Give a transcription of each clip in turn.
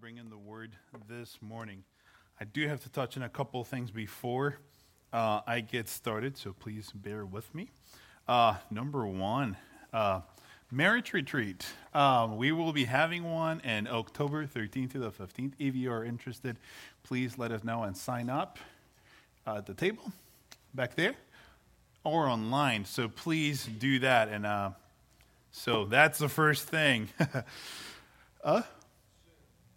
bring in the word this morning. I do have to touch on a couple things before uh, I get started, so please bear with me. Uh, number one, uh, marriage retreat. Um, we will be having one in October 13th to the 15th. If you are interested, please let us know and sign up at the table back there or online. So please do that. And uh, so that's the first thing. uh,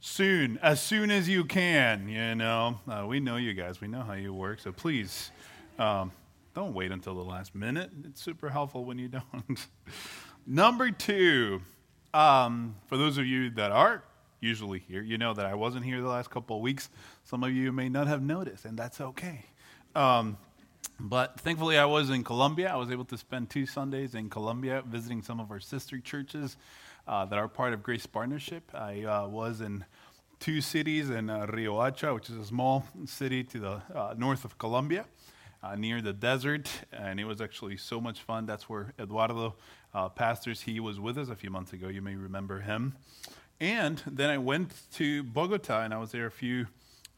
soon, as soon as you can. You know, uh, we know you guys. We know how you work. So please, um, don't wait until the last minute. It's super helpful when you don't. Number two, um, for those of you that are usually here, you know that I wasn't here the last couple of weeks. Some of you may not have noticed, and that's okay. Um, but thankfully, I was in Colombia. I was able to spend two Sundays in Colombia visiting some of our sister churches uh, that are part of Grace Partnership. I uh, was in two cities in uh, Riohacha, which is a small city to the uh, north of Colombia, uh, near the desert, and it was actually so much fun. That's where Eduardo uh, pastors. He was with us a few months ago. You may remember him. And then I went to Bogota, and I was there a few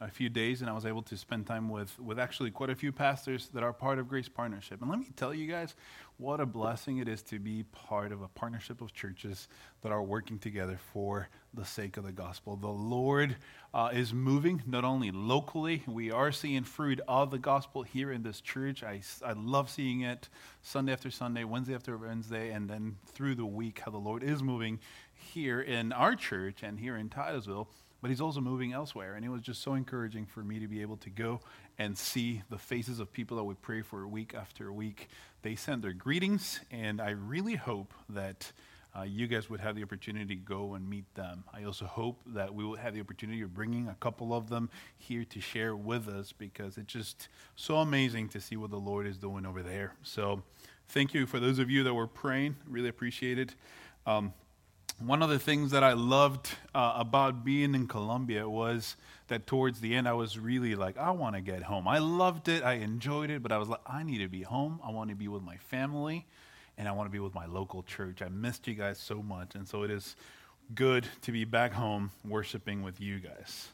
a few days, and I was able to spend time with, with actually quite a few pastors that are part of Grace Partnership. And let me tell you guys what a blessing it is to be part of a partnership of churches that are working together for the sake of the gospel. The Lord uh, is moving not only locally, we are seeing fruit of the gospel here in this church. I, I love seeing it Sunday after Sunday, Wednesday after Wednesday, and then through the week, how the Lord is moving here in our church and here in Titusville but he's also moving elsewhere. And it was just so encouraging for me to be able to go and see the faces of people that we pray for week after week. They send their greetings, and I really hope that uh, you guys would have the opportunity to go and meet them. I also hope that we will have the opportunity of bringing a couple of them here to share with us because it's just so amazing to see what the Lord is doing over there. So, thank you for those of you that were praying. Really appreciate it. Um, one of the things that I loved uh, about being in Colombia was that towards the end, I was really like, I want to get home. I loved it, I enjoyed it, but I was like, I need to be home. I want to be with my family, and I want to be with my local church. I missed you guys so much, and so it is good to be back home worshiping with you guys.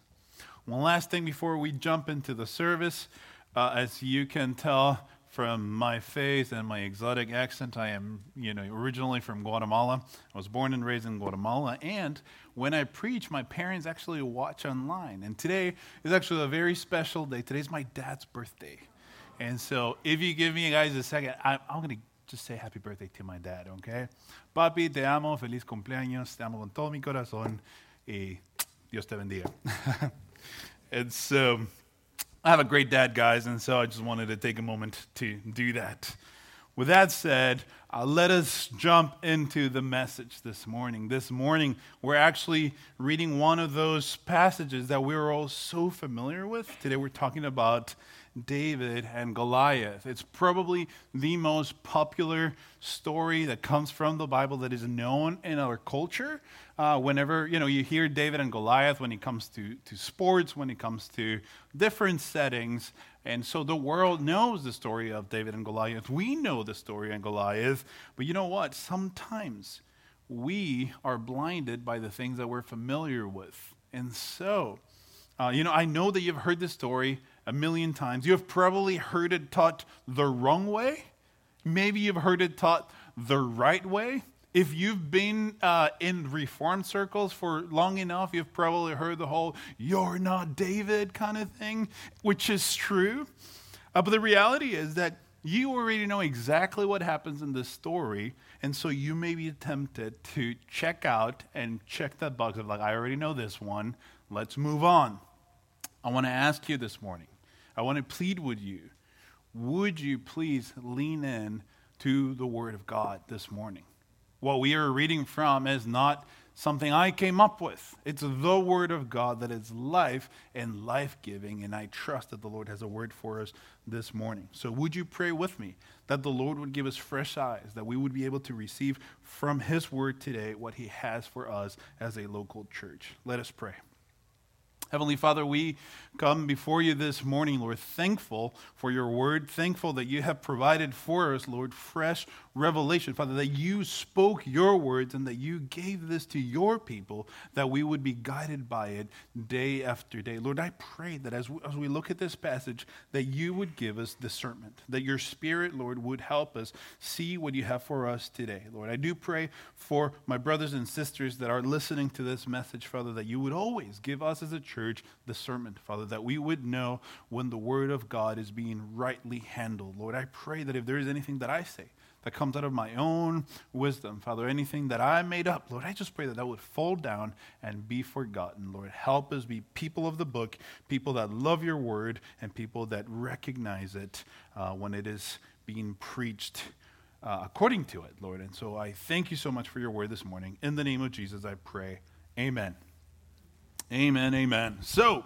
One last thing before we jump into the service. Uh, as you can tell, from my faith and my exotic accent. I am, you know, originally from Guatemala. I was born and raised in Guatemala. And when I preach, my parents actually watch online. And today is actually a very special day. Today's my dad's birthday. And so if you give me guys a second, I, I'm going to just say happy birthday to my dad, okay? Papi, te amo, feliz cumpleaños, te amo con todo mi corazón, y Dios te bendiga. and so I have a great dad, guys, and so I just wanted to take a moment to do that. With that said, uh, let us jump into the message this morning. This morning, we're actually reading one of those passages that we're all so familiar with. Today, we're talking about David and Goliath. It's probably the most popular story that comes from the Bible that is known in our culture. Uh, whenever you know you hear David and Goliath, when it comes to, to sports, when it comes to different settings, and so the world knows the story of David and Goliath. We know the story of Goliath, but you know what? Sometimes we are blinded by the things that we're familiar with, and so. Uh, you know, I know that you've heard this story a million times. You have probably heard it taught the wrong way. Maybe you've heard it taught the right way. If you've been uh, in reform circles for long enough, you've probably heard the whole you're not David kind of thing, which is true. Uh, but the reality is that you already know exactly what happens in this story, and so you may be tempted to check out and check that box of, like, I already know this one, let's move on. I want to ask you this morning I want to plead with you. Would you please lean in to the Word of God this morning? What we are reading from is not something I came up with. It's the Word of God that is life and life giving, and I trust that the Lord has a word for us this morning. So, would you pray with me that the Lord would give us fresh eyes, that we would be able to receive from His Word today what He has for us as a local church? Let us pray. Heavenly Father, we come before you this morning, Lord, thankful for your word, thankful that you have provided for us, Lord, fresh revelation, Father, that you spoke your words and that you gave this to your people, that we would be guided by it day after day. Lord, I pray that as we, as we look at this passage, that you would give us discernment, that your spirit, Lord, would help us see what you have for us today. Lord, I do pray for my brothers and sisters that are listening to this message, Father, that you would always give us as a church discernment, Father, that we would know when the word of God is being rightly handled. Lord, I pray that if there is anything that I say, that comes out of my own wisdom. Father, anything that I made up, Lord, I just pray that that would fall down and be forgotten. Lord, help us be people of the book, people that love your word, and people that recognize it uh, when it is being preached. Uh, according to it, Lord. And so I thank you so much for your word this morning. In the name of Jesus, I pray. Amen. Amen. Amen. So,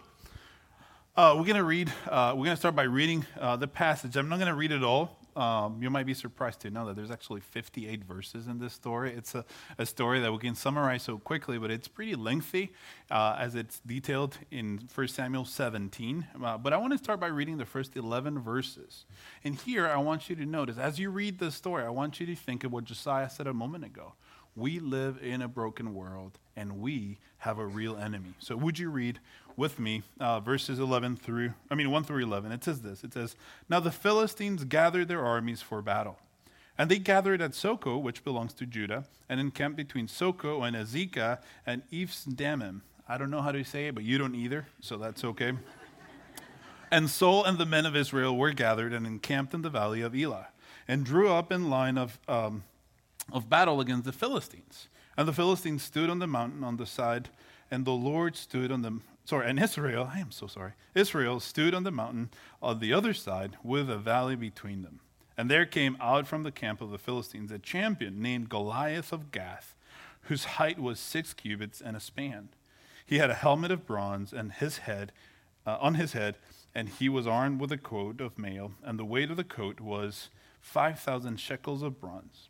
uh, we're going to read, uh, we're going to start by reading uh, the passage. I'm not going to read it all. Um, you might be surprised to know that there's actually 58 verses in this story. It's a, a story that we can summarize so quickly, but it's pretty lengthy uh, as it's detailed in 1 Samuel 17. Uh, but I want to start by reading the first 11 verses. And here I want you to notice, as you read the story, I want you to think of what Josiah said a moment ago. We live in a broken world, and we have a real enemy. So, would you read with me, uh, verses 11 through, I mean, 1 through 11. It says this It says, Now the Philistines gathered their armies for battle. And they gathered at Socoh, which belongs to Judah, and encamped between Socoh and Azekah and Dammim. I don't know how to say it, but you don't either, so that's okay. and Saul and the men of Israel were gathered and encamped in the valley of Elah, and drew up in line of, um, of battle against the Philistines. And the Philistines stood on the mountain on the side, and the Lord stood on the sorry, and Israel, I am so sorry. Israel stood on the mountain on the other side with a valley between them. And there came out from the camp of the Philistines a champion named Goliath of Gath, whose height was six cubits and a span. He had a helmet of bronze and his head uh, on his head, and he was armed with a coat of mail, and the weight of the coat was five thousand shekels of bronze.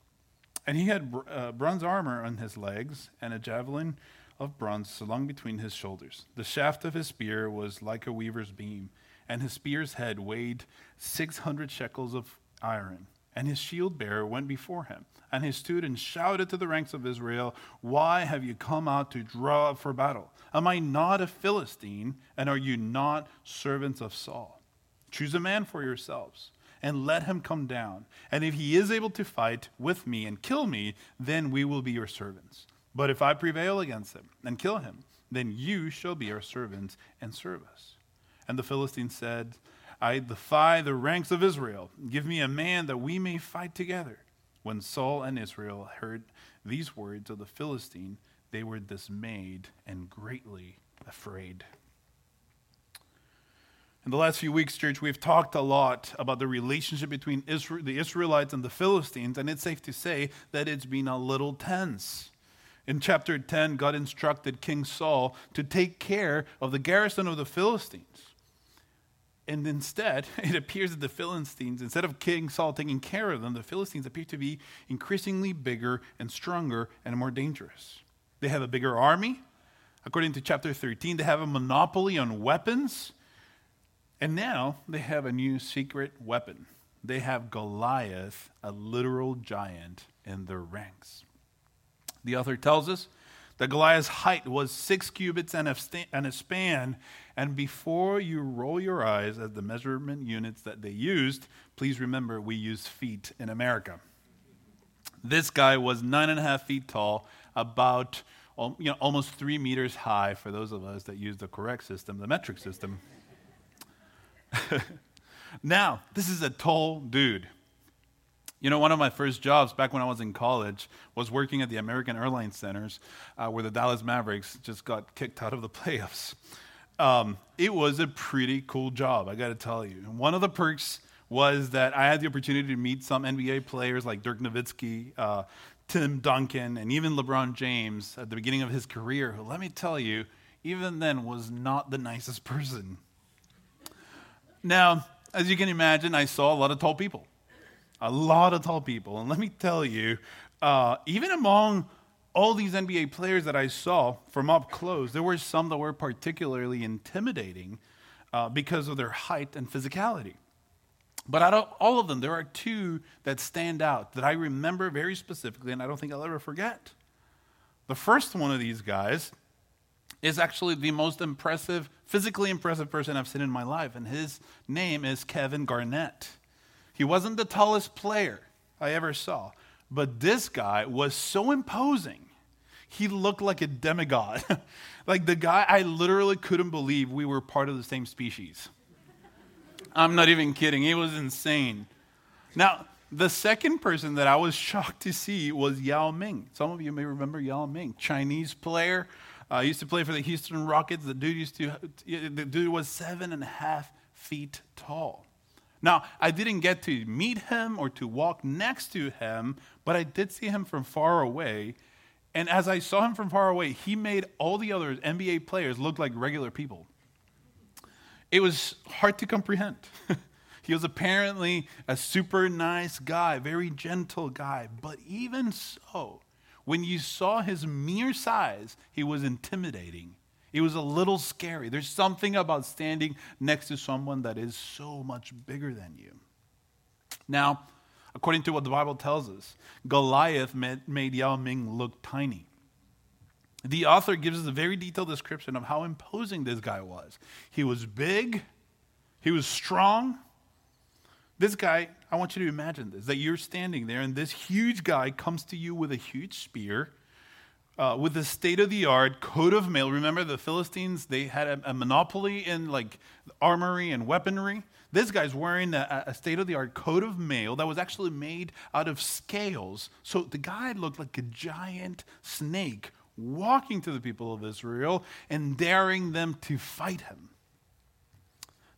And he had uh, bronze armor on his legs, and a javelin of bronze slung between his shoulders. The shaft of his spear was like a weaver's beam, and his spear's head weighed 600 shekels of iron. And his shield bearer went before him. And stood and shouted to the ranks of Israel, Why have you come out to draw up for battle? Am I not a Philistine, and are you not servants of Saul? Choose a man for yourselves, and let him come down. And if he is able to fight with me and kill me, then we will be your servants. But if I prevail against him and kill him, then you shall be our servants and serve us. And the Philistine said, I defy the ranks of Israel. Give me a man that we may fight together. When Saul and Israel heard these words of the Philistine, they were dismayed and greatly afraid. In the last few weeks, church, we've talked a lot about the relationship between Israel, the Israelites and the Philistines, and it's safe to say that it's been a little tense. In chapter 10, God instructed King Saul to take care of the garrison of the Philistines. And instead, it appears that the Philistines, instead of King Saul taking care of them, the Philistines appear to be increasingly bigger and stronger and more dangerous. They have a bigger army. According to chapter 13, they have a monopoly on weapons. And now they have a new secret weapon. They have Goliath, a literal giant, in their ranks. The author tells us that Goliath's height was six cubits and a, span. And before you roll your eyes at the measurement units that they used, please remember we use feet in America. This guy was nine and a half feet tall, about you know, almost three meters high for those of us that use the correct system, the metric system. now, this is a tall dude. You know, one of my first jobs back when I was in college was working at the American Airlines Centers, uh, where the Dallas Mavericks just got kicked out of the playoffs. Um, it was a pretty cool job, I got to tell you. And one of the perks was that I had the opportunity to meet some NBA players like Dirk Nowitzki, uh, Tim Duncan, and even LeBron James at the beginning of his career, who, let me tell you, even then was not the nicest person. Now, as you can imagine, I saw a lot of tall people a lot of tall people. And let me tell you, uh, even among all these NBA players that I saw from up close, there were some that were particularly intimidating uh, because of their height and physicality. But out of all of them, there are two that stand out that I remember very specifically, and I don't think I'll ever forget. The first one of these guys is actually the most impressive, physically impressive person I've seen in my life, and his name is Kevin Garnett. He wasn't the tallest player I ever saw, but this guy was so imposing. He looked like a demigod. like the guy, I literally couldn't believe we were part of the same species. I'm not even kidding. He was insane. Now, the second person that I was shocked to see was Yao Ming. Some of you may remember Yao Ming, Chinese player. Uh, used to play for the Houston Rockets. The dude used to, the dude was seven and a half feet tall. Now, I didn't get to meet him or to walk next to him, but I did see him from far away. And as I saw him from far away, he made all the other NBA players look like regular people. It was hard to comprehend. he was apparently a super nice guy, very gentle guy, but even so, when you saw his mere size, he was intimidating it was a little scary. There's something about standing next to someone that is so much bigger than you. Now, according to what the Bible tells us, Goliath made Yao Ming look tiny. The author gives us a very detailed description of how imposing this guy was. He was big, he was strong. This guy, I want you to imagine this that you're standing there, and this huge guy comes to you with a huge spear uh, with a state of the art coat of mail. Remember, the Philistines, they had a, a, monopoly in like armory and weaponry. This guy's wearing a, a state of the art coat of mail that was actually made out of scales. So the guy looked like a giant snake walking to the people of Israel and daring them to fight him.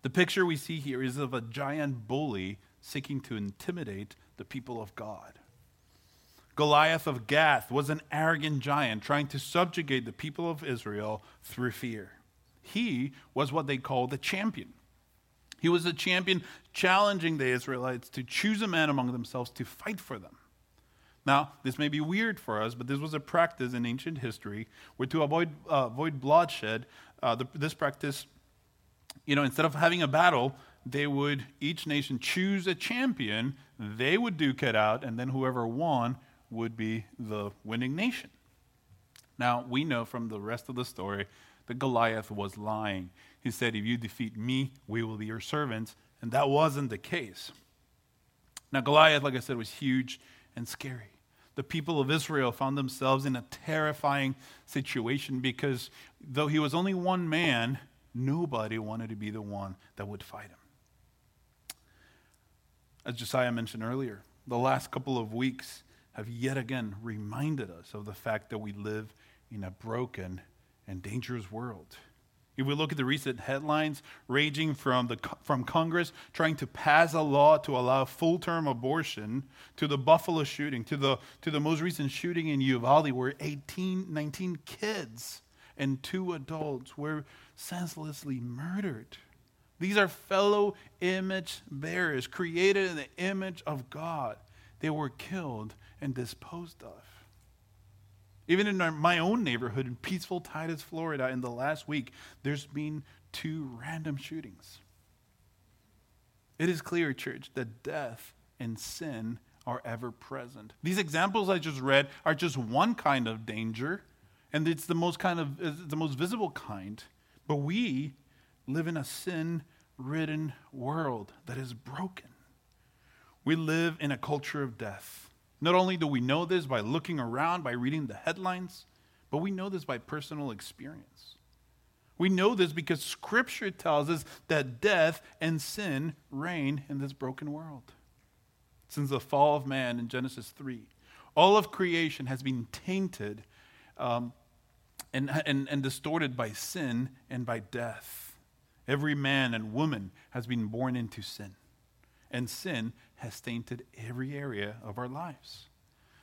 The picture we see here is of a giant bully seeking to intimidate the people of God. Goliath of Gath was an arrogant giant trying to subjugate the people of Israel through fear. He was what they called the champion. He was a champion challenging the Israelites to choose a man among themselves to fight for them. Now, this may be weird for us, but this was a practice in ancient history where to avoid, uh, avoid bloodshed, uh, the, this practice, you know, instead of having a battle, they would, each nation choose a champion, they would duke it out, and then whoever won would be the winning nation. Now, we know from the rest of the story that Goliath was lying. He said, If you defeat me, we will be your servants. And that wasn't the case. Now, Goliath, like I said, was huge and scary. The people of Israel found themselves in a terrifying situation because though he was only one man, nobody wanted to be the one that would fight him. As Josiah mentioned earlier, the last couple of weeks, have yet again reminded us of the fact that we live in a broken and dangerous world. If we look at the recent headlines raging from, the, from Congress trying to pass a law to allow full term abortion, to the Buffalo shooting, to the, to the most recent shooting in Uvalde, where 18, 19 kids and two adults were senselessly murdered. These are fellow image bearers created in the image of God. They were killed and disposed of. Even in our, my own neighborhood in peaceful Titus, Florida, in the last week, there's been two random shootings. It is clear, church, that death and sin are ever present. These examples I just read are just one kind of danger, and it's the most kind of the most visible kind. But we live in a sin-ridden world that is broken. We live in a culture of death. Not only do we know this by looking around, by reading the headlines, but we know this by personal experience. We know this because Scripture tells us that death and sin reign in this broken world. Since the fall of man in Genesis 3, all of creation has been tainted um, and, and, and distorted by sin and by death. Every man and woman has been born into sin, and sin has tainted every area of our lives.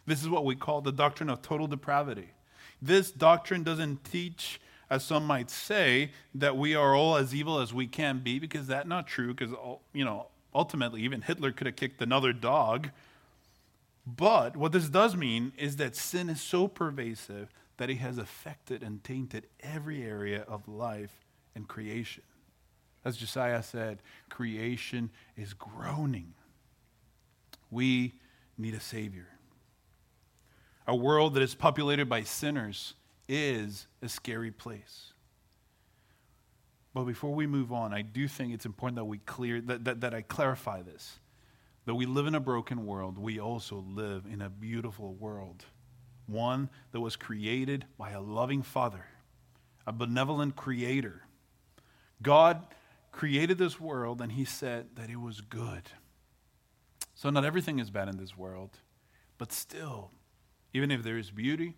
This is what we call the doctrine of total depravity. This doctrine doesn't teach, as some might say, that we are all as evil as we can be, because that's not true, because, you know, ultimately even Hitler could have kicked another dog. But what this does mean is that sin is so pervasive that it has affected and tainted every area of life and creation. As Josiah said, creation is groaning. We need a Savior. A world that is populated by sinners is a scary place. But before we move on, I do think it's important that we clear that, that, that I clarify this. That we live in a broken world, we also live in a beautiful world. One that was created by a loving Father, a benevolent creator. God created this world and he said that it was good. So, not everything is bad in this world, but still, even if there is beauty,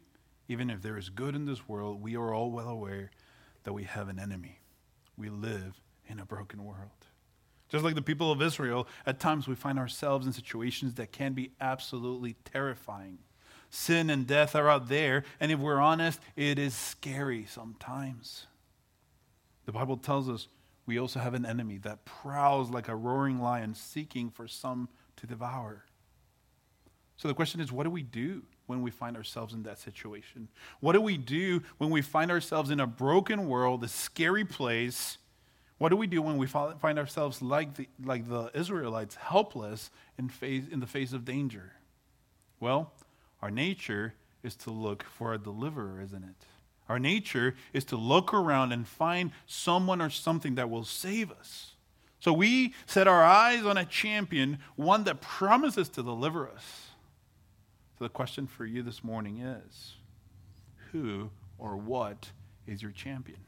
even if there is good in this world, we are all well aware that we have an enemy. We live in a broken world. Just like the people of Israel, at times we find ourselves in situations that can be absolutely terrifying. Sin and death are out there, and if we're honest, it is scary sometimes. The Bible tells us we also have an enemy that prowls like a roaring lion seeking for some to devour. So the question is what do we do when we find ourselves in that situation? What do we do when we find ourselves in a broken world, a scary place? What do we do when we find ourselves like the, like the Israelites, helpless in, face, in the face of danger? Well, our nature is to look for a deliverer, isn't it? Our nature is to look around and find someone or something that will save us. So we set our eyes on a champion, one that promises to deliver us. So the question for you this morning is who or what is your champion?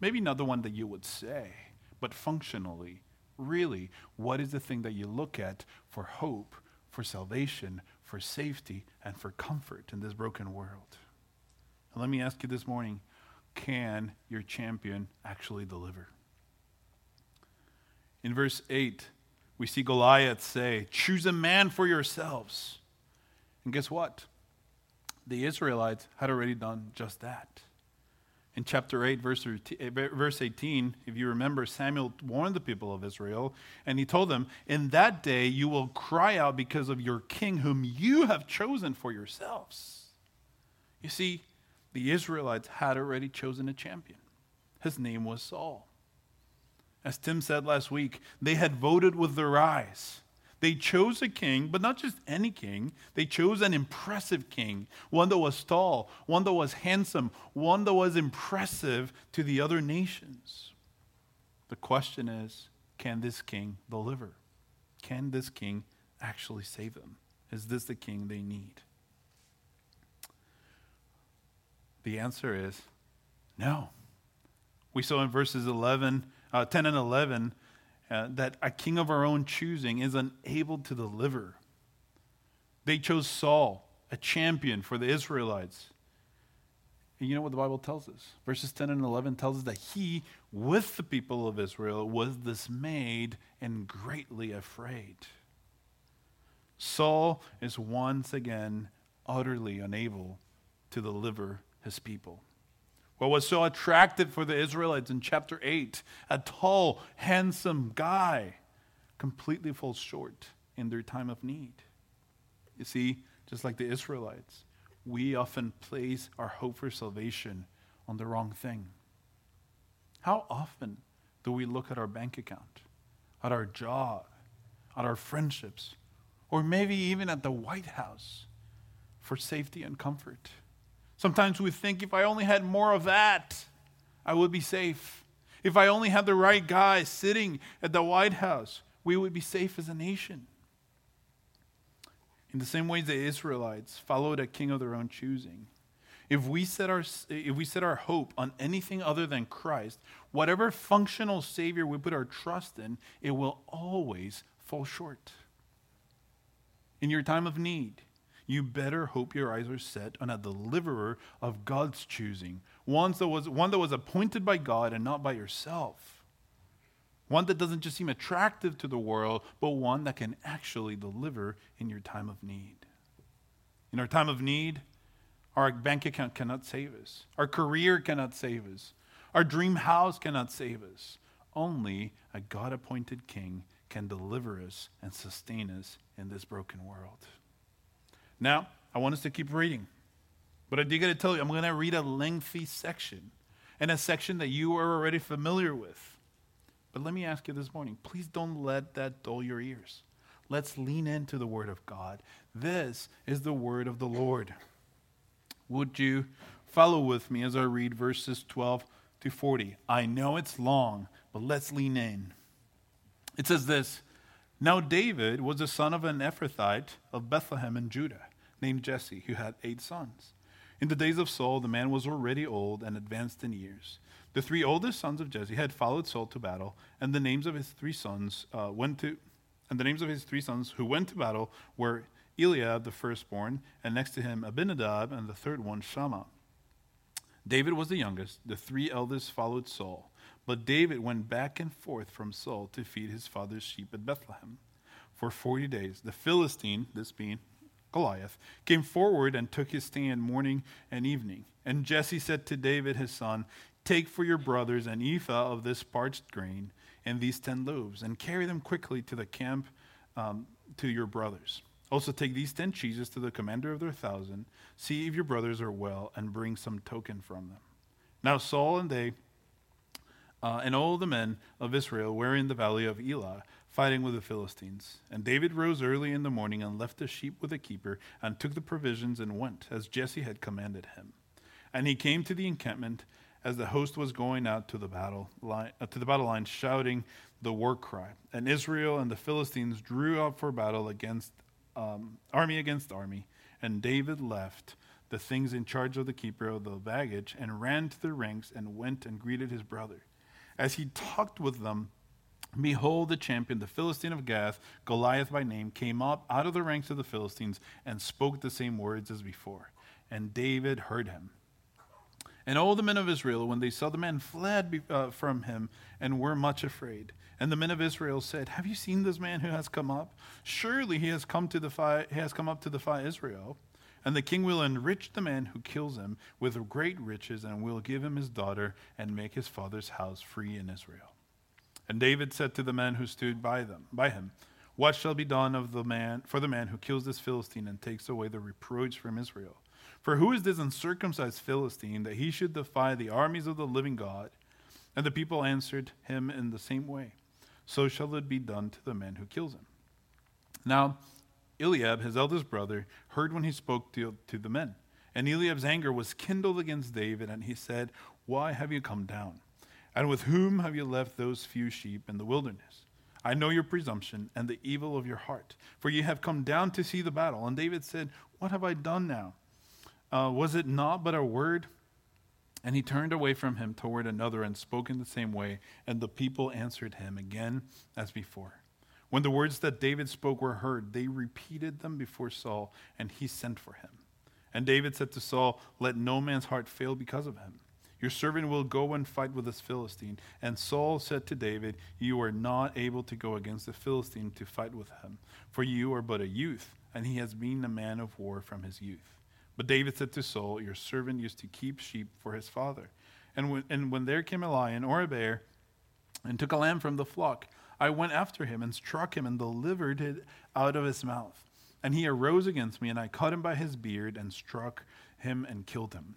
Maybe not the one that you would say, but functionally, really, what is the thing that you look at for hope, for salvation, for safety, and for comfort in this broken world? And let me ask you this morning can your champion actually deliver? In verse 8, we see Goliath say, Choose a man for yourselves. And guess what? The Israelites had already done just that. In chapter 8, eh, verse 18, if you remember, Samuel warned the people of Israel, and he told them, In that day you will cry out because of your king, whom you have chosen for yourselves. You see, the Israelites had already chosen a champion. His name was Saul. As Tim said last week, they had voted with their eyes. They chose a king, but not just any king. They chose an impressive king, one that was tall, one that was handsome, one that was impressive to the other nations. The question is can this king deliver? Can this king actually save them? Is this the king they need? The answer is no. We saw in verses 11, uh, 10 and 11 uh, that a king of our own choosing is unable to deliver. They chose Saul, a champion for the Israelites. And you know what the Bible tells us? Verses 10 and 11 tells us that he, with the people of Israel, was dismayed and greatly afraid. Saul is once again utterly unable to deliver his people. What was so attractive for the Israelites in chapter 8, a tall, handsome guy, completely falls short in their time of need. You see, just like the Israelites, we often place our hope for salvation on the wrong thing. How often do we look at our bank account, at our job, at our friendships, or maybe even at the White House for safety and comfort? Sometimes we think if I only had more of that, I would be safe. If I only had the right guy sitting at the White House, we would be safe as a nation. In the same way the Israelites followed a king of their own choosing. If we, set our, if we set our hope on anything other than Christ, whatever functional Savior we put our trust in, it will always fall short. In your time of need, you better hope your eyes are set on a deliverer of God's choosing, one that was, one that was appointed by God and not by yourself. One that doesn't just seem attractive to the world, but one that can actually deliver in your time of need. In our time of need, our bank account cannot save us. Our career cannot save us. Our dream house cannot save us. Only a God appointed king can deliver us and sustain us in this broken world. Now, I want us to keep reading. But I do got to tell you, I'm going to read a lengthy section, and a section that you are already familiar with. But let me ask you this morning please don't let that dull your ears. Let's lean into the Word of God. This is the Word of the Lord. Would you follow with me as I read verses 12 to 40? I know it's long, but let's lean in. It says this Now David was the son of an Ephrathite of Bethlehem in Judah, named Jesse, who had eight sons. In the days of Saul, the man was already old and advanced in years. The three oldest sons of Jesse had followed Saul to battle, and the names of his three sons uh, went to, and the names of his three sons who went to battle were Eliab the firstborn, and next to him Abinadab, and the third one Shammah. David was the youngest. The three eldest followed Saul. But David went back and forth from Saul to feed his father's sheep at Bethlehem. For forty days, the Philistine, this being Goliath, came forward and took his stand morning and evening. And Jesse said to David his son, Take for your brothers an ephah of this parched grain and these ten loaves, and carry them quickly to the camp um, to your brothers. Also, take these ten cheeses to the commander of their thousand. See if your brothers are well, and bring some token from them. Now, Saul and they, uh, and all the men of Israel, were in the valley of Elah, fighting with the Philistines. And David rose early in the morning and left the sheep with a keeper, and took the provisions and went, as Jesse had commanded him. And he came to the encampment as the host was going out to the battle line, uh, to the battle line, shouting the war cry. And Israel and the Philistines drew up for battle against um, army against army, and David left the things in charge of the keeper of the baggage and ran to the ranks and went and greeted his brother. As he talked with them, behold, the champion, the Philistine of Gath, Goliath by name, came up out of the ranks of the Philistines and spoke the same words as before. And David heard him. And all the men of Israel, when they saw the man, fled uh, from him and were much afraid. And the men of Israel said, Have you seen this man who has come up? Surely he has come to defy, he has come up to defy Israel. And the king will enrich the man who kills him with great riches, and will give him his daughter, and make his father's house free in Israel. And David said to the men who stood by them, by him, What shall be done of the man for the man who kills this Philistine and takes away the reproach from Israel? For who is this uncircumcised Philistine that he should defy the armies of the living God? And the people answered him in the same way So shall it be done to the man who kills him. Now, Eliab, his eldest brother, heard when he spoke to, to the men. And Eliab's anger was kindled against David, and he said, Why have you come down? And with whom have you left those few sheep in the wilderness? I know your presumption and the evil of your heart, for you have come down to see the battle. And David said, What have I done now? Uh, was it not but a word? And he turned away from him toward another and spoke in the same way, and the people answered him again as before. When the words that David spoke were heard, they repeated them before Saul, and he sent for him. And David said to Saul, Let no man's heart fail because of him. Your servant will go and fight with this Philistine. And Saul said to David, You are not able to go against the Philistine to fight with him, for you are but a youth, and he has been a man of war from his youth. But David said to Saul, Your servant used to keep sheep for his father. And when, and when there came a lion or a bear and took a lamb from the flock, I went after him and struck him and delivered it out of his mouth. And he arose against me, and I caught him by his beard and struck him and killed him.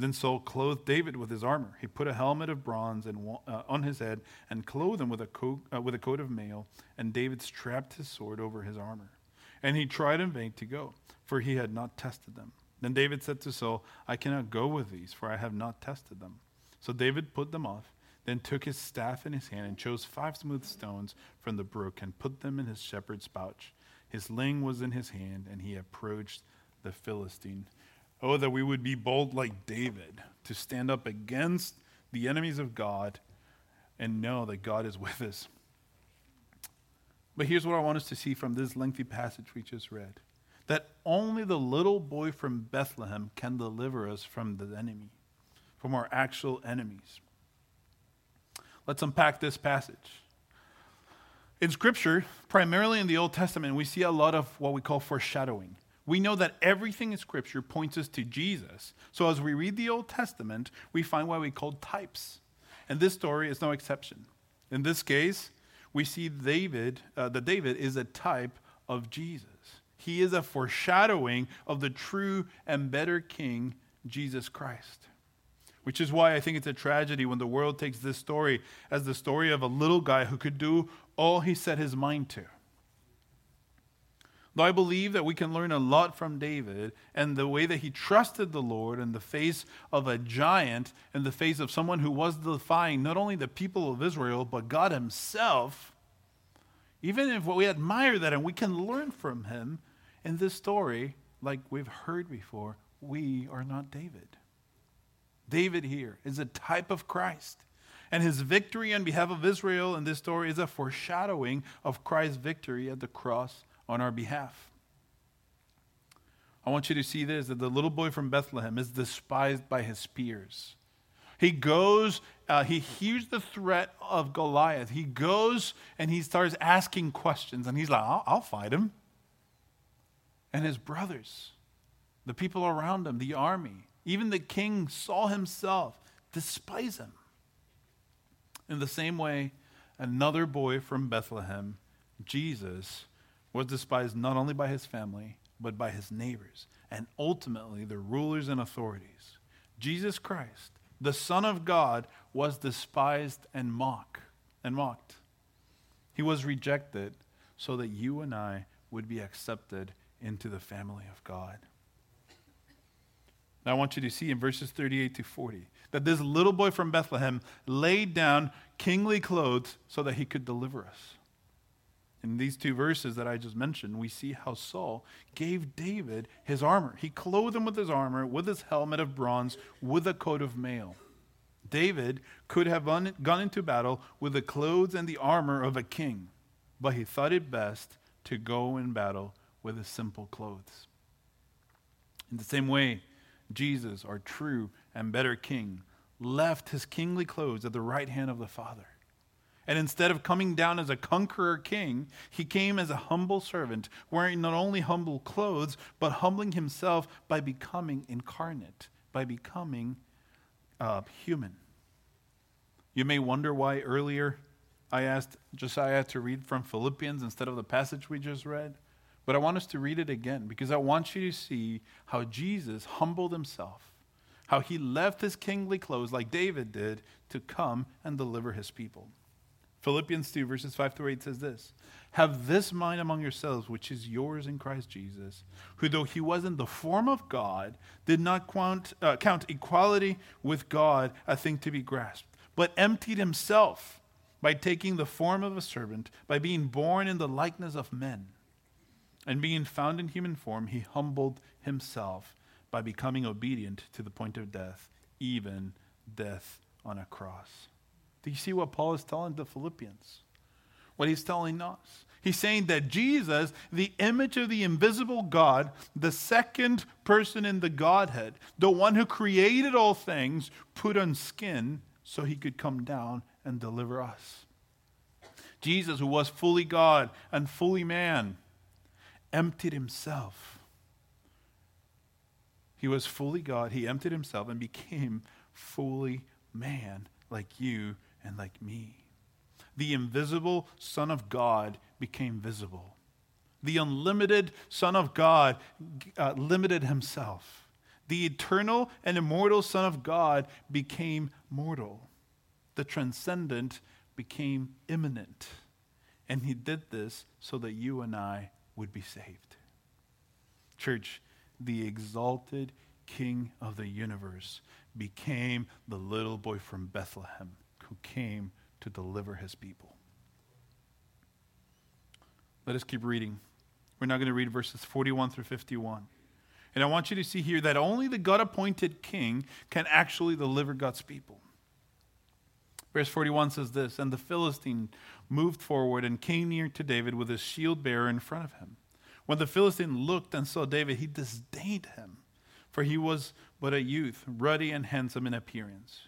Then Saul clothed David with his armor. He put a helmet of bronze and, uh, on his head and clothed him with a, coat, uh, with a coat of mail. And David strapped his sword over his armor. And he tried in vain to go, for he had not tested them. Then David said to Saul, I cannot go with these, for I have not tested them. So David put them off, then took his staff in his hand and chose five smooth stones from the brook and put them in his shepherd's pouch. His sling was in his hand, and he approached the Philistine. Oh, that we would be bold like David to stand up against the enemies of God and know that God is with us. But here's what I want us to see from this lengthy passage we just read that only the little boy from Bethlehem can deliver us from the enemy from our actual enemies. Let's unpack this passage. In Scripture, primarily in the Old Testament, we see a lot of what we call foreshadowing. We know that everything in Scripture points us to Jesus. So as we read the Old Testament, we find what we call types. And this story is no exception. In this case, we see David, uh, that David is a type of Jesus. He is a foreshadowing of the true and better King, Jesus Christ. Which is why I think it's a tragedy when the world takes this story as the story of a little guy who could do all he set his mind to. I believe that we can learn a lot from David and the way that he trusted the Lord in the face of a giant, in the face of someone who was defying not only the people of Israel, but God himself, even if we admire that and we can learn from him in this story, like we've heard before, we are not David. David here is a type of Christ. And his victory on behalf of Israel in this story is a foreshadowing of Christ's victory at the cross on our behalf. I want you to see this that the little boy from Bethlehem is despised by his peers. He goes, uh, he hears the threat of Goliath. He goes and he starts asking questions, and he's like, I'll, I'll fight him. And his brothers, the people around him, the army, even the king Saul himself, despise him. In the same way, another boy from Bethlehem, Jesus, was despised not only by his family, but by his neighbors, and ultimately the rulers and authorities. Jesus Christ, the Son of God, was despised and mocked and mocked. He was rejected so that you and I would be accepted into the family of God. Now I want you to see in verses 38 to 40 that this little boy from Bethlehem laid down kingly clothes so that he could deliver us. In these two verses that I just mentioned, we see how Saul gave David his armor. He clothed him with his armor, with his helmet of bronze, with a coat of mail. David could have gone into battle with the clothes and the armor of a king, but he thought it best to go in battle with his simple clothes. In the same way, Jesus, our true and better king, left his kingly clothes at the right hand of the Father and instead of coming down as a conqueror king, he came as a humble servant, wearing not only humble clothes, but humbling himself by becoming incarnate, by becoming uh, human. You may wonder why earlier I asked Josiah to read from Philippians instead of the passage we just read. But I want us to read it again because I want you to see how Jesus humbled himself, how he left his kingly clothes like David did to come and deliver his people. Philippians 2, verses 5 through 8 says this Have this mind among yourselves, which is yours in Christ Jesus, who, though he was in the form of God, did not count, uh, count equality with God a thing to be grasped, but emptied himself by taking the form of a servant, by being born in the likeness of men. And being found in human form, he humbled himself by becoming obedient to the point of death, even death on a cross. Do you see what Paul is telling the Philippians? What he's telling us. He's saying that Jesus, the image of the invisible God, the second person in the Godhead, the one who created all things, put on skin so he could come down and deliver us. Jesus, who was fully God and fully man, emptied himself. He was fully God, he emptied himself and became fully man like you and like me. The invisible Son of God became visible. The unlimited Son of God uh, limited himself. The eternal and immortal Son of God became mortal. The transcendent became immanent. And he did this so that you and I would be saved. Church, the exalted King of the universe became the little boy from Bethlehem who came to deliver his people. Let us keep reading. We're now going to read verses 41 through 51. And I want you to see here that only the God appointed king can actually deliver God's people. Verse 41 says this And the Philistine moved forward and came near to David with his shield bearer in front of him. When the Philistine looked and saw David, he disdained him, for he was but a youth, ruddy and handsome in appearance.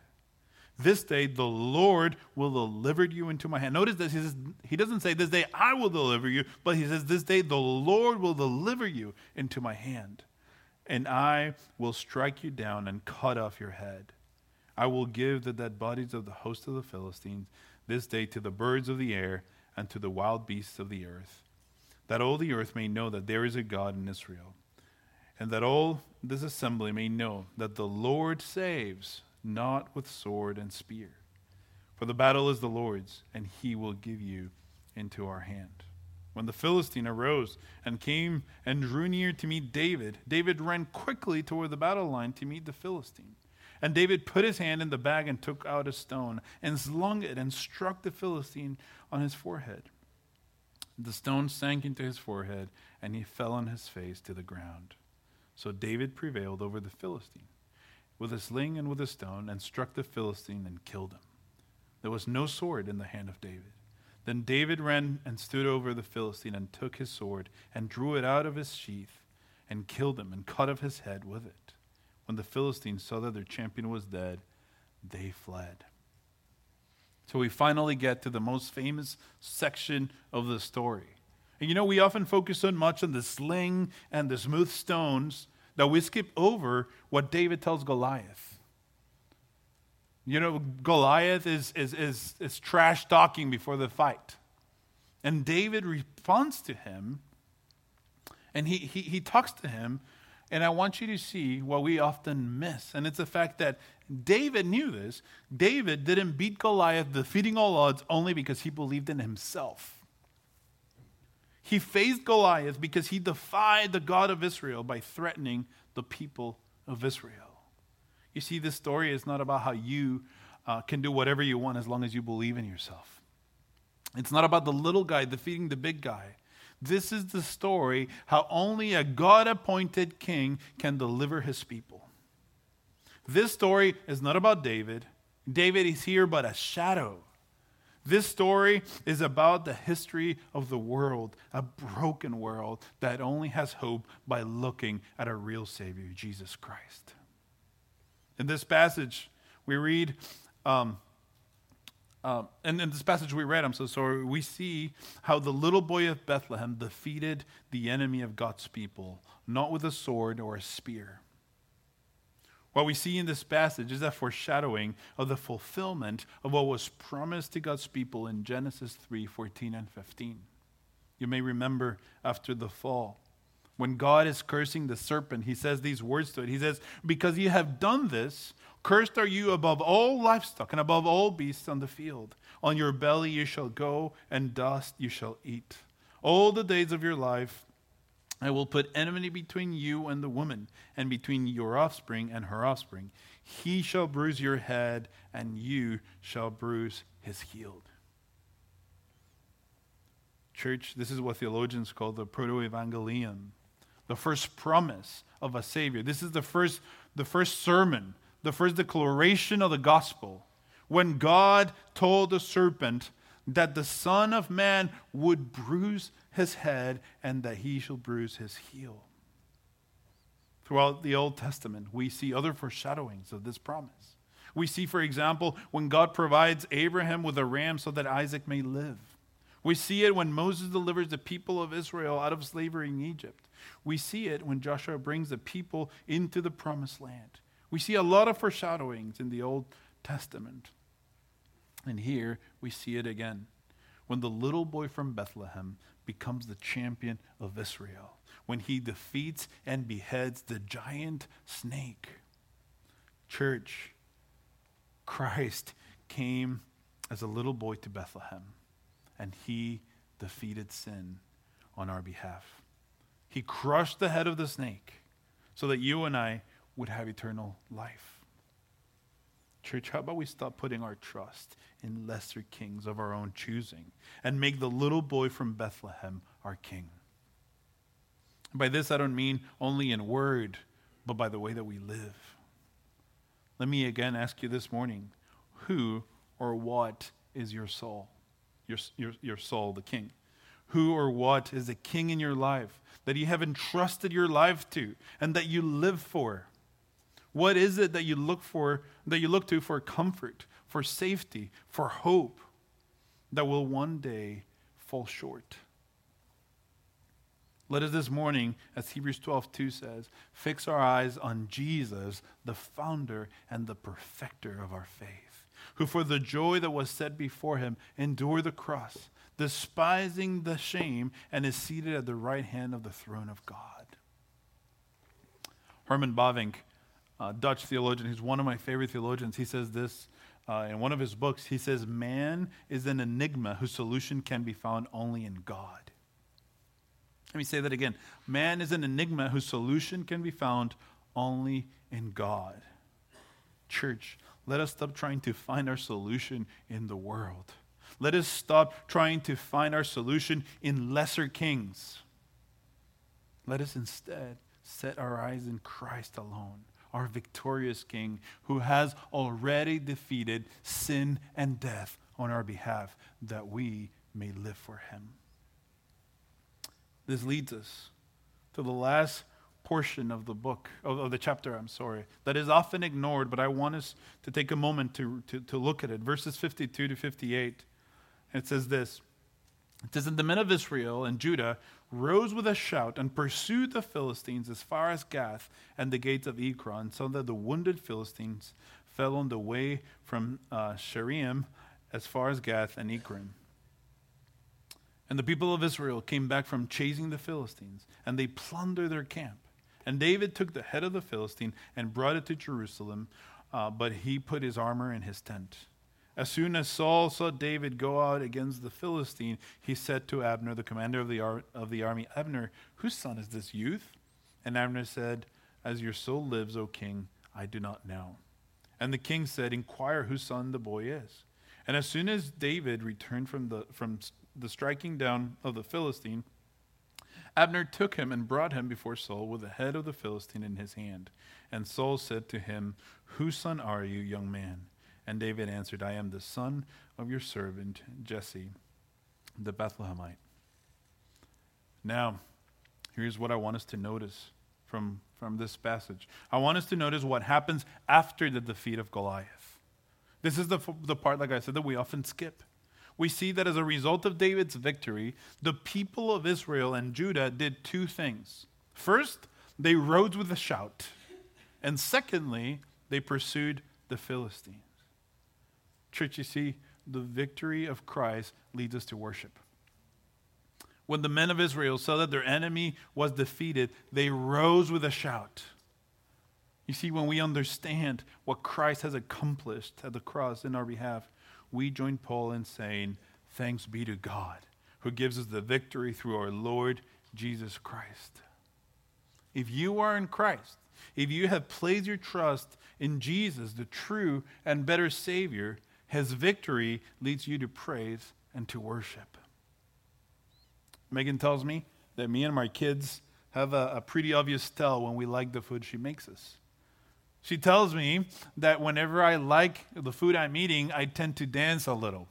This day the Lord will deliver you into my hand. Notice this. He, says, he doesn't say, This day I will deliver you, but he says, This day the Lord will deliver you into my hand, and I will strike you down and cut off your head. I will give the dead bodies of the host of the Philistines this day to the birds of the air and to the wild beasts of the earth, that all the earth may know that there is a God in Israel, and that all this assembly may know that the Lord saves not with sword and spear. For the battle is the Lord's, and he will give you into our hand. When the Philistine arose and came and drew near to meet David, David ran quickly toward the battle line to meet the Philistine. And David put his hand in the bag and took out a stone and slung it and struck the Philistine on his forehead. The stone sank into his forehead, and he fell on his face to the ground. So David prevailed over the Philistine with a sling and with a stone, and struck the Philistine and killed him. There was no sword in the hand of David. Then David ran and stood over the Philistine and took his sword and drew it out of his sheath and killed him and cut off his head with it. When the Philistines saw that their champion was dead, they fled. So we finally get to the most famous section of the story. And you know, we often focus so much on the sling and the smooth stones that we skip over what David tells Goliath. You know, Goliath is, is, is, is trash talking before the fight. And David responds to him, and he, he, he talks to him. And I want you to see what we often miss. And it's the fact that David knew this. David didn't beat Goliath, defeating all odds, only because he believed in himself. He faced Goliath because he defied the God of Israel by threatening the people of Israel. You see, this story is not about how you uh, can do whatever you want as long as you believe in yourself. It's not about the little guy defeating the big guy. This is the story how only a God appointed king can deliver his people. This story is not about David. David is here but a shadow this story is about the history of the world, a broken world that only has hope by looking at a real Savior, Jesus Christ. In this passage, we read, um, uh, and in this passage we read, I'm so sorry, we see how the little boy of Bethlehem defeated the enemy of God's people, not with a sword or a spear. What we see in this passage is a foreshadowing of the fulfillment of what was promised to God's people in Genesis 3 14 and 15. You may remember after the fall, when God is cursing the serpent, he says these words to it. He says, Because you have done this, cursed are you above all livestock and above all beasts on the field. On your belly you shall go, and dust you shall eat. All the days of your life, I will put enmity between you and the woman, and between your offspring and her offspring. He shall bruise your head, and you shall bruise his heel. Church, this is what theologians call the proto-evangelium, the first promise of a Savior. This is the first, the first sermon, the first declaration of the gospel. When God told the serpent that the Son of Man would bruise his head and that he shall bruise his heel. Throughout the Old Testament, we see other foreshadowings of this promise. We see, for example, when God provides Abraham with a ram so that Isaac may live. We see it when Moses delivers the people of Israel out of slavery in Egypt. We see it when Joshua brings the people into the promised land. We see a lot of foreshadowings in the Old Testament. And here we see it again when the little boy from Bethlehem becomes the champion of Israel, when he defeats and beheads the giant snake. Church, Christ came as a little boy to Bethlehem, and he defeated sin on our behalf. He crushed the head of the snake so that you and I would have eternal life. Church, how about we stop putting our trust in lesser kings of our own choosing and make the little boy from Bethlehem our king? By this, I don't mean only in word, but by the way that we live. Let me again ask you this morning who or what is your soul? Your, your, your soul, the king. Who or what is the king in your life that you have entrusted your life to and that you live for? What is it that you look for, that you look to for comfort, for safety, for hope that will one day fall short? Let us this morning, as Hebrews 12 2 says, fix our eyes on Jesus, the founder and the perfecter of our faith, who for the joy that was set before him endured the cross, despising the shame, and is seated at the right hand of the throne of God. Herman Bavinck, a Dutch theologian, who's one of my favorite theologians, he says this uh, in one of his books. He says, Man is an enigma whose solution can be found only in God. Let me say that again. Man is an enigma whose solution can be found only in God. Church, let us stop trying to find our solution in the world. Let us stop trying to find our solution in lesser kings. Let us instead set our eyes in Christ alone, our victorious King, who has already defeated sin and death on our behalf, that we may live for him. This leads us to the last portion of the book, of, the chapter, I'm sorry, that is often ignored, but I want us to take a moment to, to, to look at it. Verses 52 to 58. It says this It says, And the men of Israel and Judah rose with a shout and pursued the Philistines as far as Gath and the gates of Ekron, so that the wounded Philistines fell on the way from uh, as far as Gath and Ekron. And the people of Israel came back from chasing the Philistines, and they plundered their camp. And David took the head of the Philistine and brought it to Jerusalem, uh, but he put his armor in his tent. As soon as Saul saw David go out against the Philistine, he said to Abner, the commander of the, ar- of the army, Abner, whose son is this youth? And Abner said, As your soul lives, O king, I do not know. And the king said, Inquire whose son the boy is. And as soon as David returned from, the, from the striking down of the Philistine, Abner took him and brought him before Saul with the head of the Philistine in his hand. And Saul said to him, Whose son are you, young man? And David answered, I am the son of your servant Jesse, the Bethlehemite. Now, here's what I want us to notice from, from this passage. I want us to notice what happens after the defeat of Goliath. This is the, the part, like I said, that we often skip we see that as a result of David's victory, the people of Israel and Judah did two things. First, they rose with a shout. And secondly, they pursued the Philistines. Church, you see, the victory of Christ leads us to worship. When the men of Israel saw that their enemy was defeated, they rose with a shout. You see, when we understand what Christ has accomplished at the cross in our behalf, we join Paul in saying, Thanks be to God who gives us the victory through our Lord Jesus Christ. If you are in Christ, if you have placed your trust in Jesus, the true and better Savior, his victory leads you to praise and to worship. Megan tells me that me and my kids have a, a pretty obvious tell when we like the food she makes us. She tells me that whenever I like the food I'm eating, I tend to dance a little.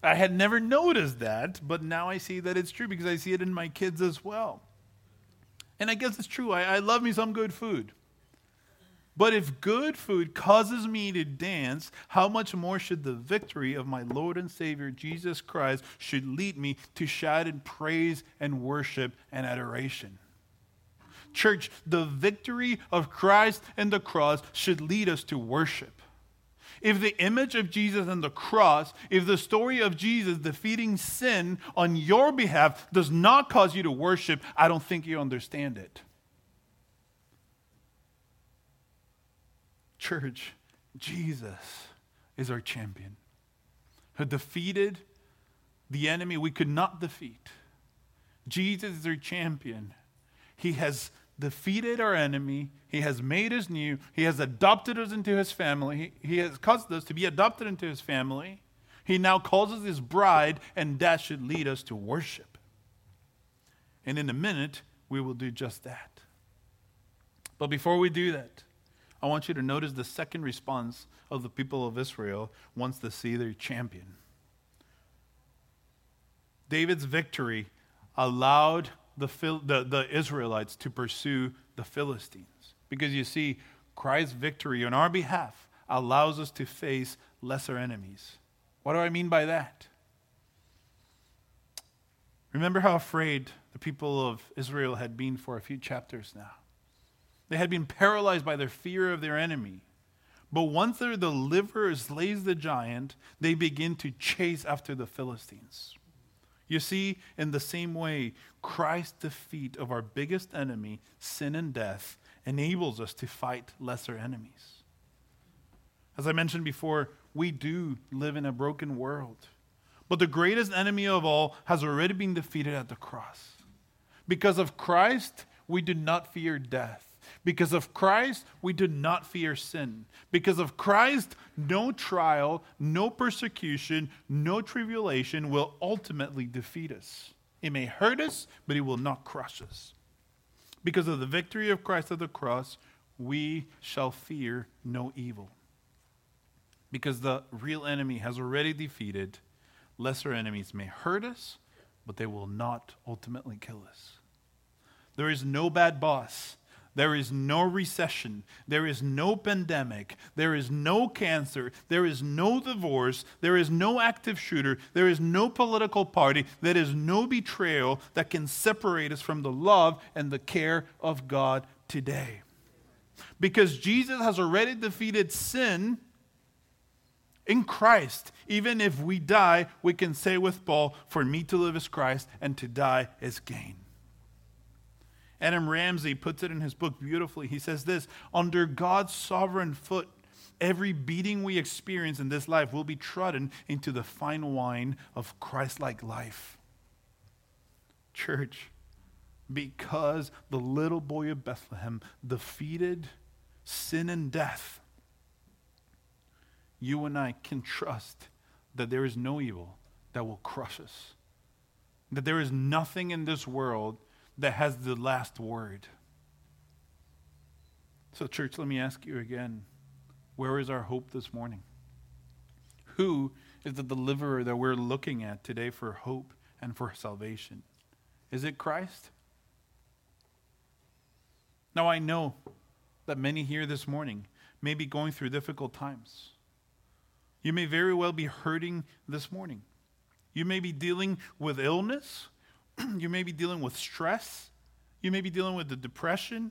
I had never noticed that, but now I see that it's true because I see it in my kids as well. And I guess it's true. I, I love me some good food. But if good food causes me to dance, how much more should the victory of my Lord and Savior Jesus Christ should lead me to shout in praise and worship and adoration? Church, the victory of Christ and the cross should lead us to worship. If the image of Jesus and the cross, if the story of Jesus defeating sin on your behalf does not cause you to worship, I don't think you understand it. Church, Jesus is our champion who defeated the enemy we could not defeat. Jesus is our champion. He has defeated our enemy. He has made us new. He has adopted us into his family. He, has caused us to be adopted into his family. He now calls us his bride, and that should lead us to worship. And in a minute, we will do just that. But before we do that, I want you to notice the second response of the people of Israel once they see their champion. David's victory allowed the, the, the Israelites to pursue the Philistines. Because you see, Christ's victory on our behalf allows us to face lesser enemies. What do I mean by that? Remember how afraid the people of Israel had been for a few chapters now. They had been paralyzed by their fear of their enemy. But once their deliverer slays the giant, they begin to chase after the Philistines. You see, in the same way, Christ's defeat of our biggest enemy, sin and death, enables us to fight lesser enemies. As I mentioned before, we do live in a broken world. But the greatest enemy of all has already been defeated at the cross. Because of Christ, we do not fear death. Because of Christ, we do not fear sin. Because of Christ, no trial, no persecution, no tribulation will ultimately defeat us. It may hurt us, but it will not crush us. Because of the victory of Christ at the cross, we shall fear no evil. Because the real enemy has already defeated, lesser enemies may hurt us, but they will not ultimately kill us. There is no bad boss there is no recession. There is no pandemic. There is no cancer. There is no divorce. There is no active shooter. There is no political party. There is no betrayal that can separate us from the love and the care of God today. Because Jesus has already defeated sin in Christ. Even if we die, we can say with Paul, For me to live is Christ, and to die is gain. Adam Ramsey puts it in his book beautifully. He says this Under God's sovereign foot, every beating we experience in this life will be trodden into the fine wine of Christ like life. Church, because the little boy of Bethlehem defeated sin and death, you and I can trust that there is no evil that will crush us. That there is nothing in this world that has the last word. So, church, let me ask you again where is our hope this morning? Who is the deliverer that we're looking at today for hope and for salvation? Is it Christ? Now, I know that many here this morning may be going through difficult times. You may very well be hurting this morning. You may be dealing with illness you may be dealing with stress. You may be dealing with the depression,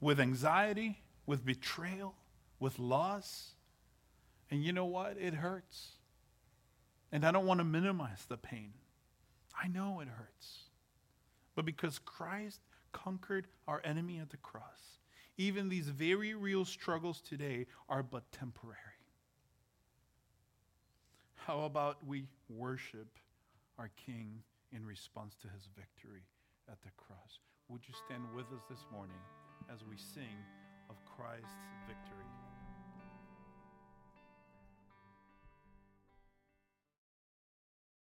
with anxiety, with betrayal, with loss. And you know what? It hurts. And I don't want to minimize the pain. I know it hurts. But because Christ conquered our enemy at the cross, even these very real struggles today are but temporary. How about we worship our King in response to his victory at the cross. Would you stand with us this morning as we sing of Christ's victory?